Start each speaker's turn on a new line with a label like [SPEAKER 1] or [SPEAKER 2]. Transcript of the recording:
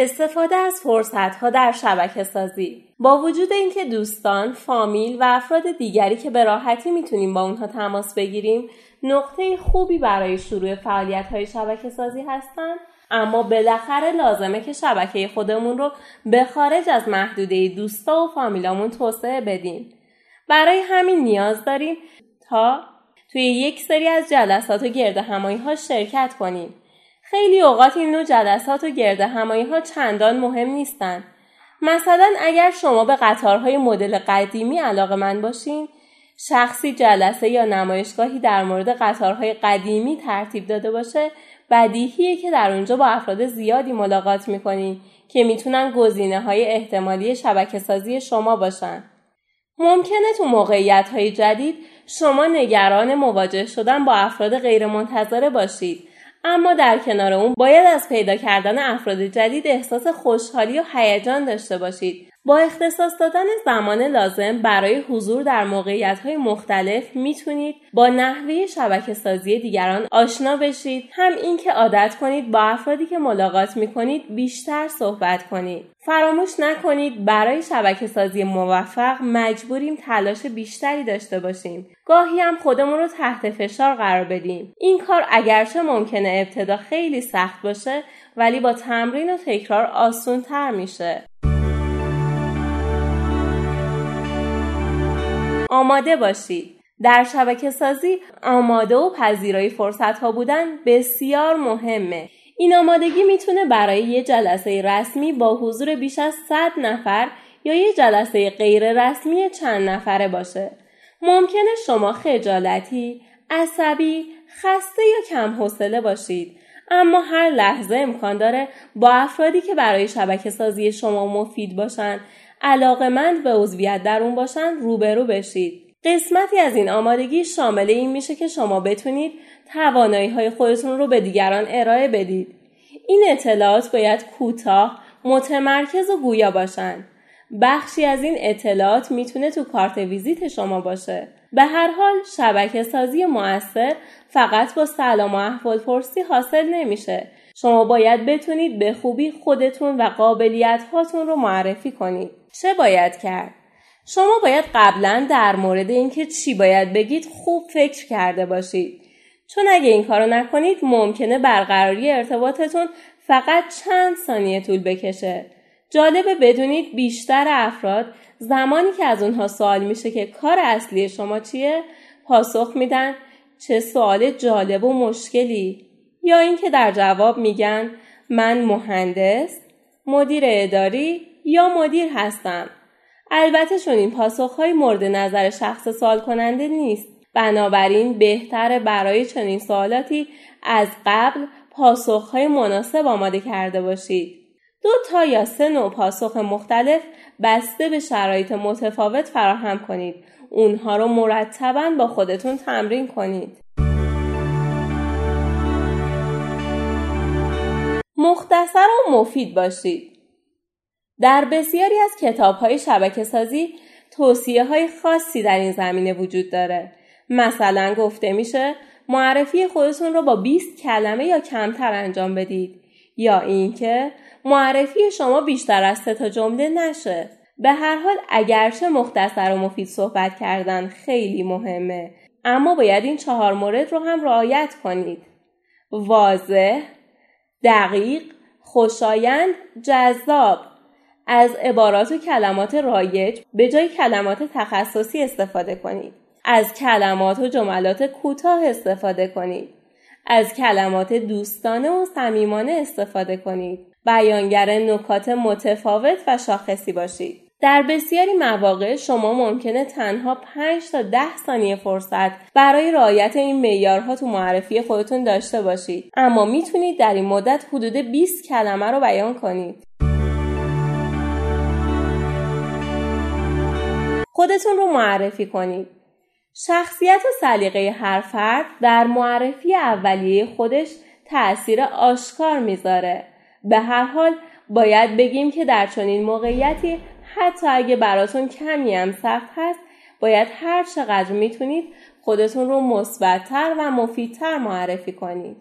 [SPEAKER 1] استفاده از فرصت ها در شبکه سازی. با وجود اینکه دوستان، فامیل و افراد دیگری که به راحتی می‌تونیم با اونها تماس بگیریم نقطه خوبی برای شروع فعالیت های شبکه سازی هستند اما بالاخره لازمه که شبکه خودمون رو به خارج از محدوده دوستا و فامیلامون توسعه بدیم. برای همین نیاز داریم تا توی یک سری از جلسات و گرد همایی ها شرکت کنیم. خیلی اوقات این نوع جلسات و گرد همایی ها چندان مهم نیستن. مثلا اگر شما به قطارهای مدل قدیمی علاقه من باشین شخصی جلسه یا نمایشگاهی در مورد قطارهای قدیمی ترتیب داده باشه بدیهیه که در اونجا با افراد زیادی ملاقات می‌کنین که می‌تونن گزینه های احتمالی شبکه سازی شما باشن. ممکنه تو موقعیت های جدید شما نگران مواجه شدن با افراد غیرمنتظره باشید اما در کنار اون باید از پیدا کردن افراد جدید احساس خوشحالی و هیجان داشته باشید. با اختصاص دادن زمان لازم برای حضور در موقعیت های مختلف می‌تونید با نحوه شبکه سازی دیگران آشنا بشید. هم اینکه عادت کنید با افرادی که ملاقات می‌کنید بیشتر صحبت کنید. فراموش نکنید برای شبکه سازی موفق مجبوریم تلاش بیشتری داشته باشیم. گاهی هم خودمون رو تحت فشار قرار بدیم. این کار اگرچه ممکنه ابتدا خیلی سخت باشه ولی با تمرین و تکرار آسون تر میشه. آماده باشید. در شبکه سازی آماده و پذیرای فرصت ها بودن بسیار مهمه. این آمادگی می‌تونه برای یه جلسه رسمی با حضور بیش از 100 نفر یا یه جلسه غیر رسمی چند نفره باشه. ممکنه شما خجالتی، عصبی، خسته یا کم حوصله باشید. اما هر لحظه امکان داره با افرادی که برای شبکه سازی شما مفید باشن علاقمند به عضویت در اون باشن روبرو بشید. قسمتی از این آمادگی شامل این میشه که شما بتونید توانایی های خودتون رو به دیگران ارائه بدید. این اطلاعات باید کوتاه، متمرکز و گویا باشن. بخشی از این اطلاعات می‌تونه تو کارت ویزیت شما باشه. به هر حال شبکه سازی موثر فقط با سلام و احوال پرسی حاصل نمیشه. شما باید بتونید به خوبی خودتون و قابلیت هاتون رو معرفی کنید. چه باید کرد؟ شما باید قبلا در مورد اینکه چی باید بگید خوب فکر کرده باشید. چون اگه این کارو نکنید ممکنه برقراری ارتباطتون فقط چند ثانیه طول بکشه. جالبه بدونید بیشتر افراد زمانی که از اونها سوال میشه که کار اصلی شما چیه پاسخ میدن چه سوال جالب و مشکلی یا اینکه در جواب میگن من مهندس مدیر اداری یا مدیر هستم. البته چون این پاسخهای مورد نظر شخص سوال کننده نیست بنابراین بهتر برای چنین سوالاتی از قبل پاسخهای مناسب آماده کرده باشید. دو تا یا سه نوع پاسخ مختلف بسته به شرایط متفاوت فراهم کنید. اونها رو مرتبا با خودتون تمرین کنید. مختصر و مفید باشید. در بسیاری از کتاب های شبکه سازی توصیه های خاصی در این زمینه وجود داره. مثلا گفته میشه معرفی خودتون رو با 20 کلمه یا کمتر انجام بدید یا اینکه معرفی شما بیشتر از سه تا جمله نشه. به هر حال اگرچه مختصر و مفید صحبت کردن خیلی مهمه اما باید این چهار مورد رو هم رعایت کنید. واضح، دقیق، خوشایند، جذاب از عبارات و کلمات رایج به جای کلمات تخصصی استفاده کنید. از کلمات و جملات کوتاه استفاده کنید. از کلمات دوستانه و صمیمانه استفاده کنید. بیانگر نکات متفاوت و شاخصی باشید. در بسیاری مواقع شما ممکنه تنها 5 تا 10 ثانیه فرصت برای رعایت این معیارها تو معرفی خودتون داشته باشید اما می‌تونید در این مدت حدود 20 کلمه رو بیان کنید خودتون رو معرفی کنید. شخصیت و سلیقه هر فرد در معرفی اولیه خودش تأثیر آشکار می‌ذاره. به هر حال باید بگیم که در چنین موقعیتی حتی اگه براتون کمی هم سخت هست باید هر چقدر می‌تونید خودتون رو مثبتتر و مفیدتر معرفی کنید.